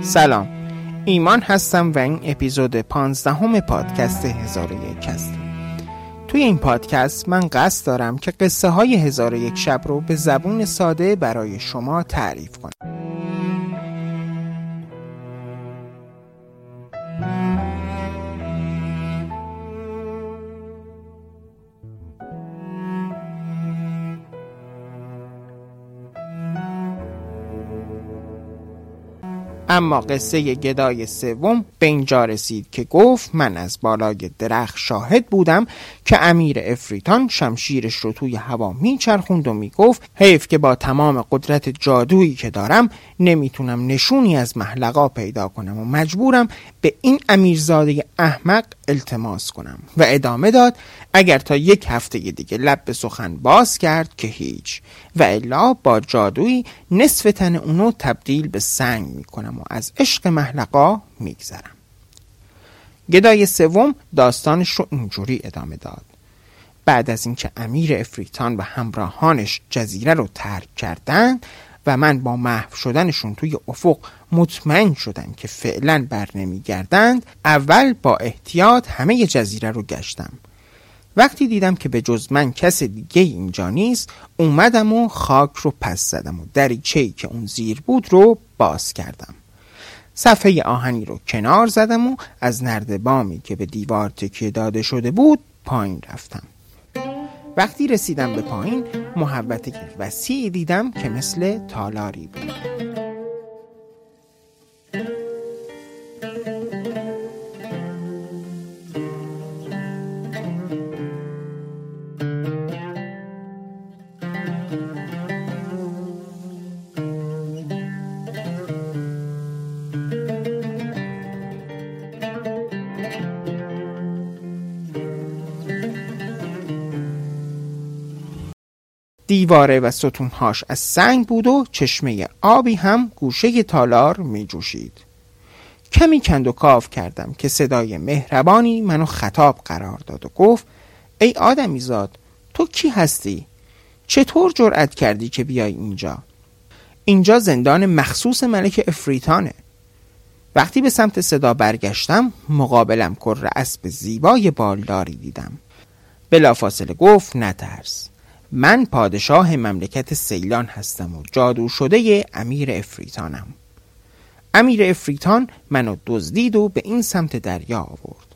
سلام. ایمان هستم و این اپیزود پانزدهم پادکست هزار یک است توی این پادکست من قصد دارم که قصه های هزار یک شب رو به زبون ساده برای شما تعریف کنم. اما قصه گدای سوم به اینجا رسید که گفت من از بالای درخت شاهد بودم که امیر افریتان شمشیرش رو توی هوا میچرخوند و می‌گفت حیف که با تمام قدرت جادویی که دارم نمی‌تونم نشونی از محلقا پیدا کنم و مجبورم به این امیرزاده احمق التماس کنم و ادامه داد اگر تا یک هفته دیگه لب به سخن باز کرد که هیچ و الا با جادویی نصف تن اونو تبدیل به سنگ می‌کنم و از عشق محلقا میگذرم. گدای سوم داستانش رو اینجوری ادامه داد. بعد از اینکه امیر افریتان و همراهانش جزیره رو ترک کردند و من با محو شدنشون توی افق مطمئن شدم که فعلا بر نمیگردند اول با احتیاط همه جزیره رو گشتم. وقتی دیدم که به جز من کس دیگه اینجا نیست اومدم و خاک رو پس زدم و دریچه‌ای که اون زیر بود رو باز کردم. صفحه آهنی رو کنار زدم و از نردبامی که به دیوار تکیه داده شده بود پایین رفتم. وقتی رسیدم به پایین محبت وسیعی دیدم که مثل تالاری بود. دیواره و ستونهاش از سنگ بود و چشمه آبی هم گوشه تالار می جوشید. کمی کند و کاف کردم که صدای مهربانی منو خطاب قرار داد و گفت ای آدمی زاد تو کی هستی؟ چطور جرأت کردی که بیای اینجا؟ اینجا زندان مخصوص ملک افریتانه وقتی به سمت صدا برگشتم مقابلم کر اسب زیبای بالداری دیدم بلافاصله گفت نترس من پادشاه مملکت سیلان هستم و جادو شده امیر افریتانم. امیر افریتان منو دزدید و به این سمت دریا آورد.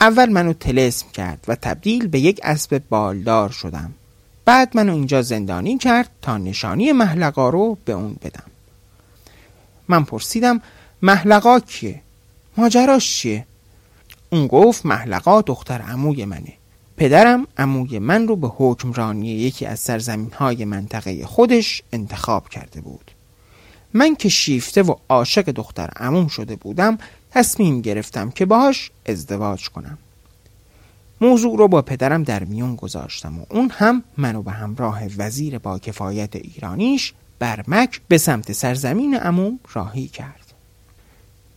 اول منو تلسم کرد و تبدیل به یک اسب بالدار شدم. بعد منو اینجا زندانی کرد تا نشانی محلقا رو به اون بدم. من پرسیدم محلقا کیه؟ ماجراش چیه؟ اون گفت محلقا دختر عموی منه. پدرم عموی من رو به حکمرانی یکی از سرزمین های منطقه خودش انتخاب کرده بود. من که شیفته و عاشق دختر عموم شده بودم تصمیم گرفتم که باهاش ازدواج کنم. موضوع رو با پدرم در میون گذاشتم و اون هم منو به همراه وزیر با کفایت ایرانیش برمک به سمت سرزمین عموم راهی کرد.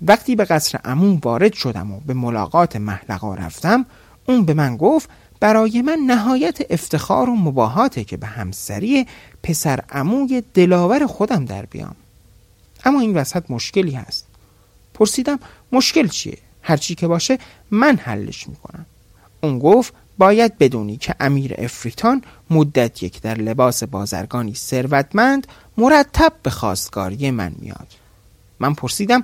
وقتی به قصر عموم وارد شدم و به ملاقات محلقا رفتم اون به من گفت برای من نهایت افتخار و مباهاته که به همسری پسر عموی دلاور خودم در بیام. اما این وسط مشکلی هست. پرسیدم مشکل چیه؟ هرچی که باشه من حلش می‌کنم. اون گفت باید بدونی که امیر افریتان مدت یک در لباس بازرگانی ثروتمند مرتب به خواستگاری من میاد. من پرسیدم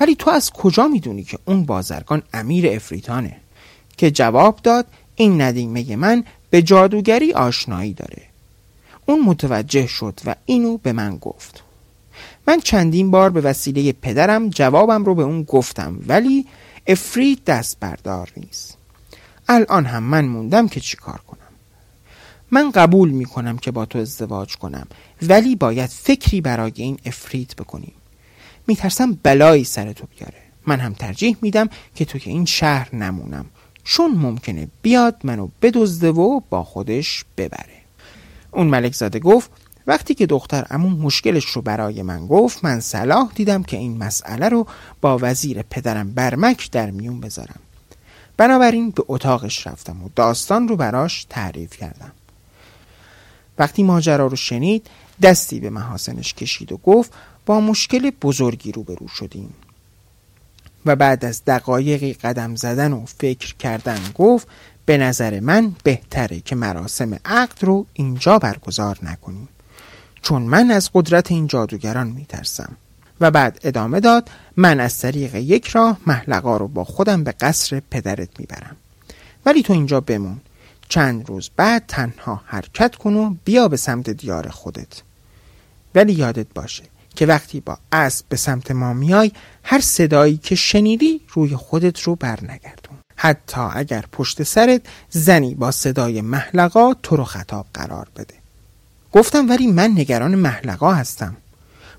ولی تو از کجا می‌دونی که اون بازرگان امیر افریتانه؟ که جواب داد این ندیمه من به جادوگری آشنایی داره. اون متوجه شد و اینو به من گفت. من چندین بار به وسیله پدرم جوابم رو به اون گفتم ولی افرید دست بردار نیست. الان هم من موندم که چیکار کنم. من قبول می کنم که با تو ازدواج کنم ولی باید فکری برای این افرید بکنیم. میترسم بلایی سر تو بیاره. من هم ترجیح میدم که تو که این شهر نمونم. چون ممکنه بیاد منو بدزده و با خودش ببره. اون ملک زاده گفت وقتی که دختر امون مشکلش رو برای من گفت من صلاح دیدم که این مسئله رو با وزیر پدرم برمک در میون بذارم. بنابراین به اتاقش رفتم و داستان رو براش تعریف کردم. وقتی ماجرا رو شنید دستی به محاسنش کشید و گفت با مشکل بزرگی روبرو شدیم. و بعد از دقایقی قدم زدن و فکر کردن گفت به نظر من بهتره که مراسم عقد رو اینجا برگزار نکنیم. چون من از قدرت این جادوگران میترسم. و بعد ادامه داد من از طریق یک راه محلقا رو با خودم به قصر پدرت می‌برم. ولی تو اینجا بمون. چند روز بعد تنها حرکت کن و بیا به سمت دیار خودت. ولی یادت باشه که وقتی با اسب به سمت ما میای هر صدایی که شنیدی روی خودت رو برنگردون. حتی اگر پشت سرت زنی با صدای محلقا تو رو خطاب قرار بده. گفتم ولی من نگران محلقا هستم.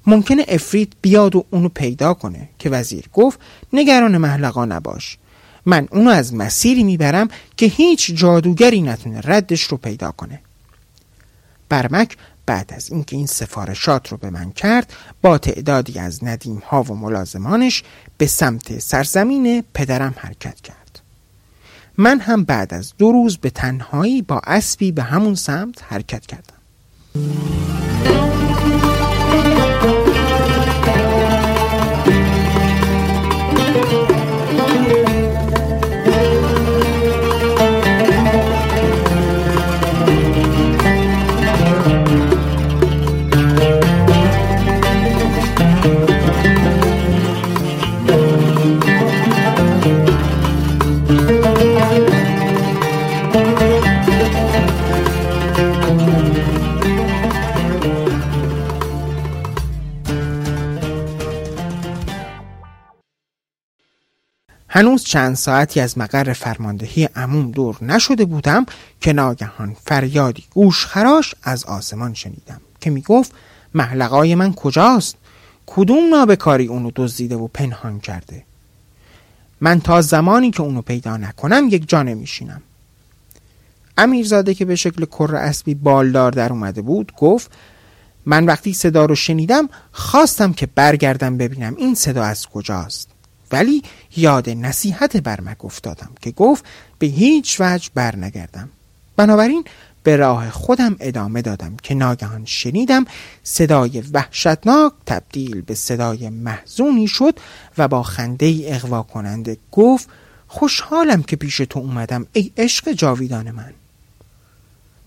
ممکنه افرید بیاد و اونو پیدا کنه که وزیر گفت نگران محلقا نباش. من اونو از مسیری می‌برم که هیچ جادوگری نتونه ردش رو پیدا کنه. برمک بعد از اینکه این سفارشات رو به من کرد با تعدادی از ندیم ها و ملازمانش به سمت سرزمین پدرم حرکت کرد. من هم بعد از دو روز به تنهایی با اسبی به همون سمت حرکت کردم. هنوز چند ساعتی از مقر فرماندهی عموم دور نشده بودم که ناگهان فریادی گوش خراش از آسمان شنیدم که می گفت محلقای من کجاست؟ کدوم نابکاری اونو دزدیده و پنهان کرده؟ من تا زمانی که اونو پیدا نکنم یک جا نمیشینم امیرزاده که به شکل کر اسبی بالدار در اومده بود گفت من وقتی صدا رو شنیدم خواستم که برگردم ببینم این صدا از کجاست ولی یاد نصیحت برمک افتادم که گفت به هیچ وجه برنگردم. بنابراین به راه خودم ادامه دادم که ناگهان شنیدم صدای وحشتناک تبدیل به صدای محزونی شد و با خنده اغوا کننده گفت خوشحالم که پیش تو اومدم ای عشق جاویدان من.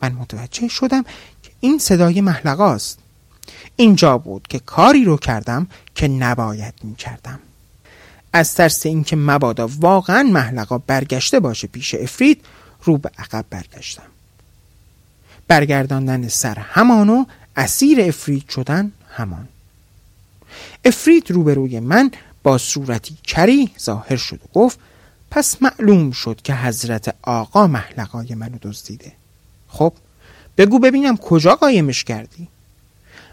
من متوجه شدم که این صدای محلقاست. اینجا بود که کاری رو کردم که نباید می کردم از ترس اینکه مبادا واقعا محلقا برگشته باشه پیش افرید رو به عقب برگشتم. برگرداندن سر همان و اسیر افرید شدن همان. افرید روبروی من با صورتی کری ظاهر شد و گفت پس معلوم شد که حضرت آقا محلقای منو دزدیده. خب بگو ببینم کجا قایمش کردی؟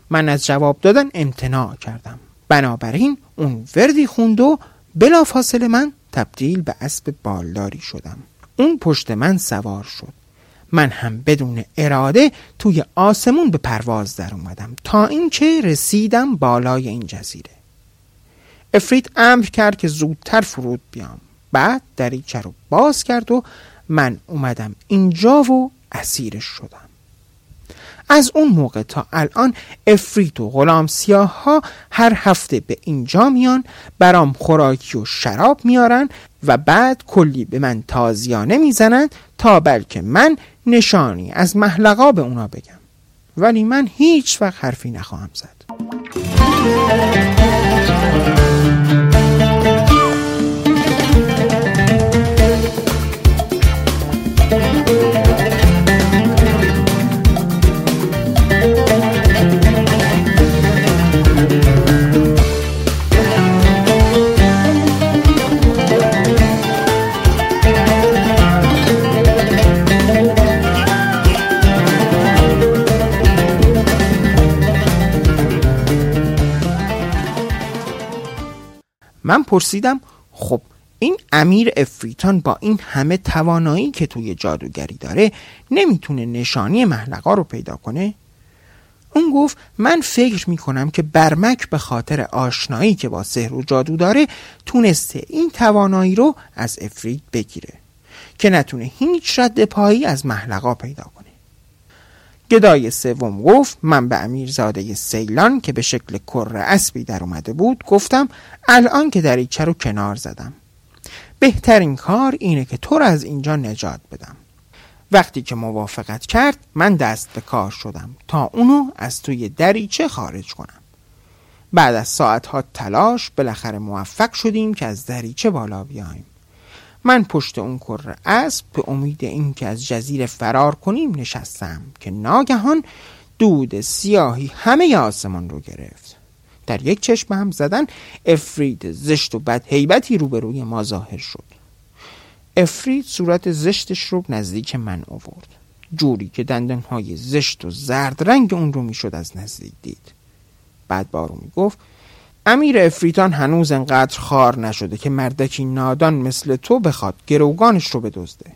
من از جواب دادن امتناع کردم. بنابراین اون وردی خوند و بلا فاصله من تبدیل به اسب بالداری شدم. اون پشت من سوار شد. من هم بدون اراده توی آسمون به پرواز در اومدم تا اینکه رسیدم بالای این جزیره. افرید امر کرد که زودتر فرود بیام. بعد دریچه رو باز کرد و من اومدم اینجا و اسیرش شدم. از اون موقع تا الان افریت و غلام سیاه ها هر هفته به اینجا میان برام خوراکی و شراب میارن و بعد کلی به من تازیانه می‌زنن تا بلکه من نشانی از محلقا به اونا بگم. ولی من هیچ وقت حرفی نخواهم زد. من پرسیدم خب این امیر افریتان با این همه توانایی که توی جادوگری داره نمی‌تونه نشانی محلقا رو پیدا کنه؟ اون گفت من فکر می‌کنم که برمک به خاطر آشنایی که با سحر و جادو داره تونسته این توانایی رو از افرید بگیره که نتونه هیچ رد پایی از محلقا پیدا کنه گدای سوم گفت من به امیرزاده سیلان که به شکل کره اسبی در اومده بود گفتم الان که دریچه رو کنار زدم. بهترین کار اینه که تو رو از اینجا نجات بدم. وقتی که موافقت کرد من دست به کار شدم تا اونو از توی دریچه خارج کنم. بعد از ساعتها تلاش بالاخره موفق شدیم که از دریچه بالا بیایم. من پشت اون کره اسب به امید اینکه از جزیره فرار کنیم نشستم که ناگهان دود سیاهی همه آسمان رو گرفت. در یک چشم هم زدن افرید زشت و بد هیبتی روبروی ما ظاهر شد. افرید صورت زشتش رو نزدیک من آورد. جوری که دندانهای زشت و زرد رنگ اون رو می‌شد از نزدیک دید. بعد بارو می‌گفت امیر افریتان هنوز انقدر خار نشده که مردکی نادان مثل تو بخواد گروگانش رو بدزده.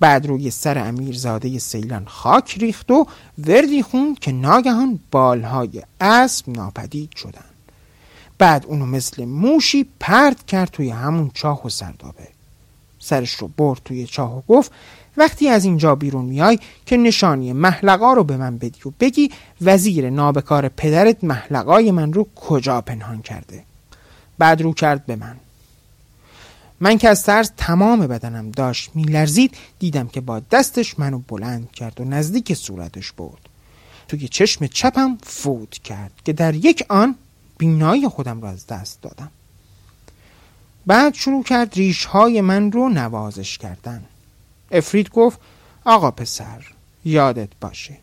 بعد روی سر امیر زاده سیلان خاک ریخت و وردی خوند که ناگهان بالهای اسب ناپدید شدن. بعد اونو مثل موشی پرد کرد توی همون چاه و سردابه. سرش رو برد توی چاه و گفت وقتی از اینجا بیرون میای که نشانی محلقا رو به من بدی و بگی وزیر نابکار پدرت محلقای من رو کجا پنهان کرده. بعد رو کرد به من. من که از ترس تمام بدنم داشت میلرزید دیدم که با دستش منو بلند کرد و نزدیک صورتش برد. توی چشم چپم فوت کرد که در یک آن بینایی خودم را از دست دادم. بعد شروع کرد ریش های من رو نوازش کردن. افرید گفت آقا پسر یادت باشه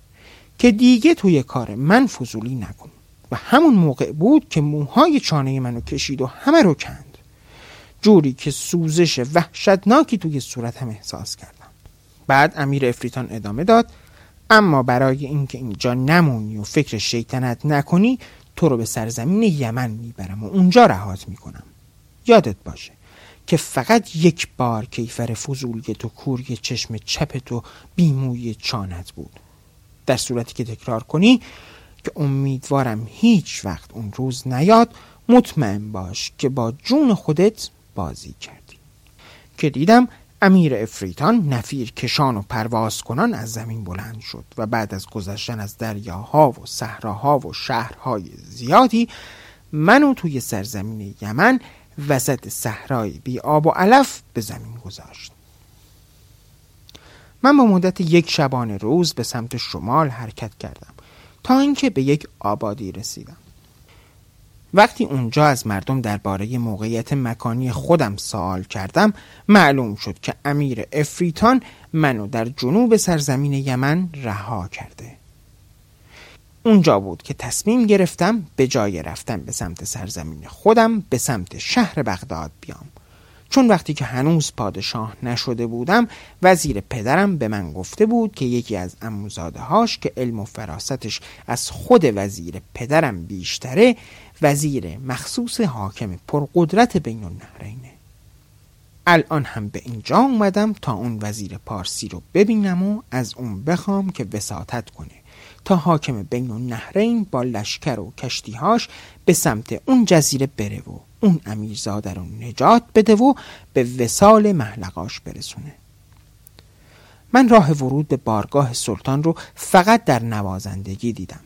که دیگه توی کار من فضولی نکن و همون موقع بود که موهای چانه منو کشید و همه رو کند. جوری که سوزش وحشتناکی توی صورتم احساس کردم. بعد امیر افریتان ادامه داد اما برای اینکه اینجا نمونی و فکر شیطنت نکنی تو رو به سرزمین یمن می‌برم و اونجا رهات می‌کنم. یادت باشه. که فقط یک بار کیفر فضولی تو کوری چشم چپ تو بیموی چانت بود. در صورتی که تکرار کنی که امیدوارم هیچ وقت اون روز نیاد مطمئن باش که با جون خودت بازی کردی. که دیدم امیر افریتان نفیر کشان و پرواز کنان از زمین بلند شد و بعد از گذشتن از دریاها و صحراها و شهرهای زیادی منو توی سرزمین یمن وسط صحرای بی آب و علف به زمین گذاشت. من با مدت یک شبانه روز به سمت شمال حرکت کردم تا اینکه به یک آبادی رسیدم. وقتی اونجا از مردم درباره موقعیت مکانی خودم سوال کردم معلوم شد که امیر افریتان منو در جنوب سرزمین یمن رها کرده. اونجا بود که تصمیم گرفتم به جای رفتن به سمت سرزمین خودم به سمت شهر بغداد بیام. چون وقتی که هنوز پادشاه نشده بودم وزیر پدرم به من گفته بود که یکی از اموزاده هاش که علم و فراستش از خود وزیر پدرم بیشتره وزیر مخصوص حاکم پرقدرت بین النهرینه. الان هم به اینجا اومدم تا اون وزیر پارسی رو ببینم و از اون بخوام که وساطت کنه. تا حاکم بین النهرین با لشکر و کشتیهاش به سمت اون جزیره بره و اون امیرزاده رو نجات بده و به وسال محلقاش برسونه. من راه ورود به بارگاه سلطان رو فقط در نوازندگی دیدم.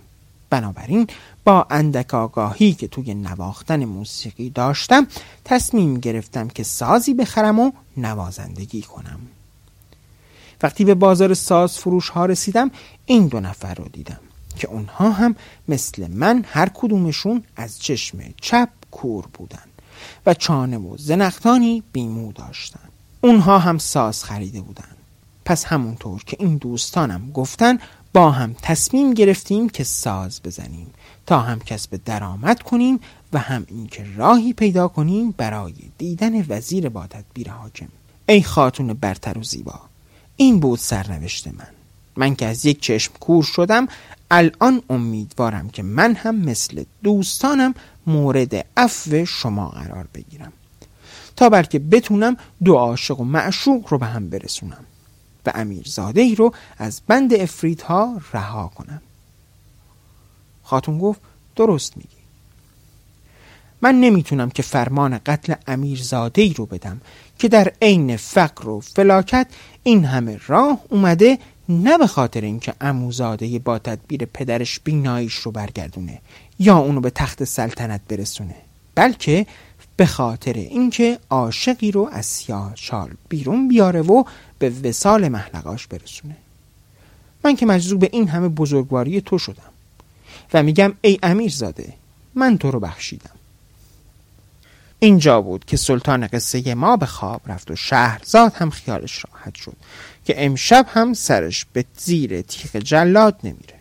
بنابراین با اندک آگاهی که توی نواختن موسیقی داشتم تصمیم گرفتم که سازی بخرم و نوازندگی کنم. وقتی به بازار ساز فروش ها رسیدم این دو نفر رو دیدم که اونها هم مثل من هر کدومشون از چشم چپ کور بودن و چانه و زنختانی بیمو داشتن. اونها هم ساز خریده بودن. پس همونطور که این دوستانم گفتن با هم تصمیم گرفتیم که ساز بزنیم تا هم کسب درآمد کنیم و هم اینکه راهی پیدا کنیم برای دیدن وزیر با تدبیر حاکم. ای خاتون برتر و زیبا این بود سرنوشت من. من که از یک چشم کور شدم الان امیدوارم که من هم مثل دوستانم مورد عفو شما قرار بگیرم. تا بلکه بتونم دو عاشق و معشوق رو به هم برسونم و امیرزاده ای رو از بند افریدها رها کنم. خاتون گفت درست میگی. من نمی‌تونم که فرمان قتل امیرزاده ای رو بدم که در عین فقر و فلاکت این همه راه اومده نه به خاطر اینکه اموزاده با تدبیر پدرش بیناییش رو برگردونه یا اونو به تخت سلطنت برسونه بلکه به خاطر اینکه عاشقی رو از سیاه شال بیرون بیاره و به وسال محلقاش برسونه. من که مجذوب به این همه بزرگواری تو شدم و میگم ای امیرزاده من تو رو بخشیدم. اینجا بود که سلطان قصه ما به خواب رفت و شهرزاد هم خیالش راحت شد که امشب هم سرش به زیر تیغ جلاد نمیره.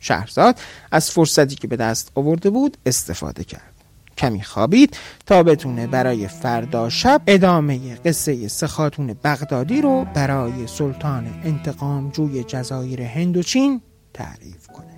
شهرزاد از فرصتی که به دست آورده بود استفاده کرد. کمی خوابید تا بتونه برای فردا شب ادامه قصه سخاتون بغدادی رو برای سلطان انتقام جوی جزایر هندوچین تعریف کنه.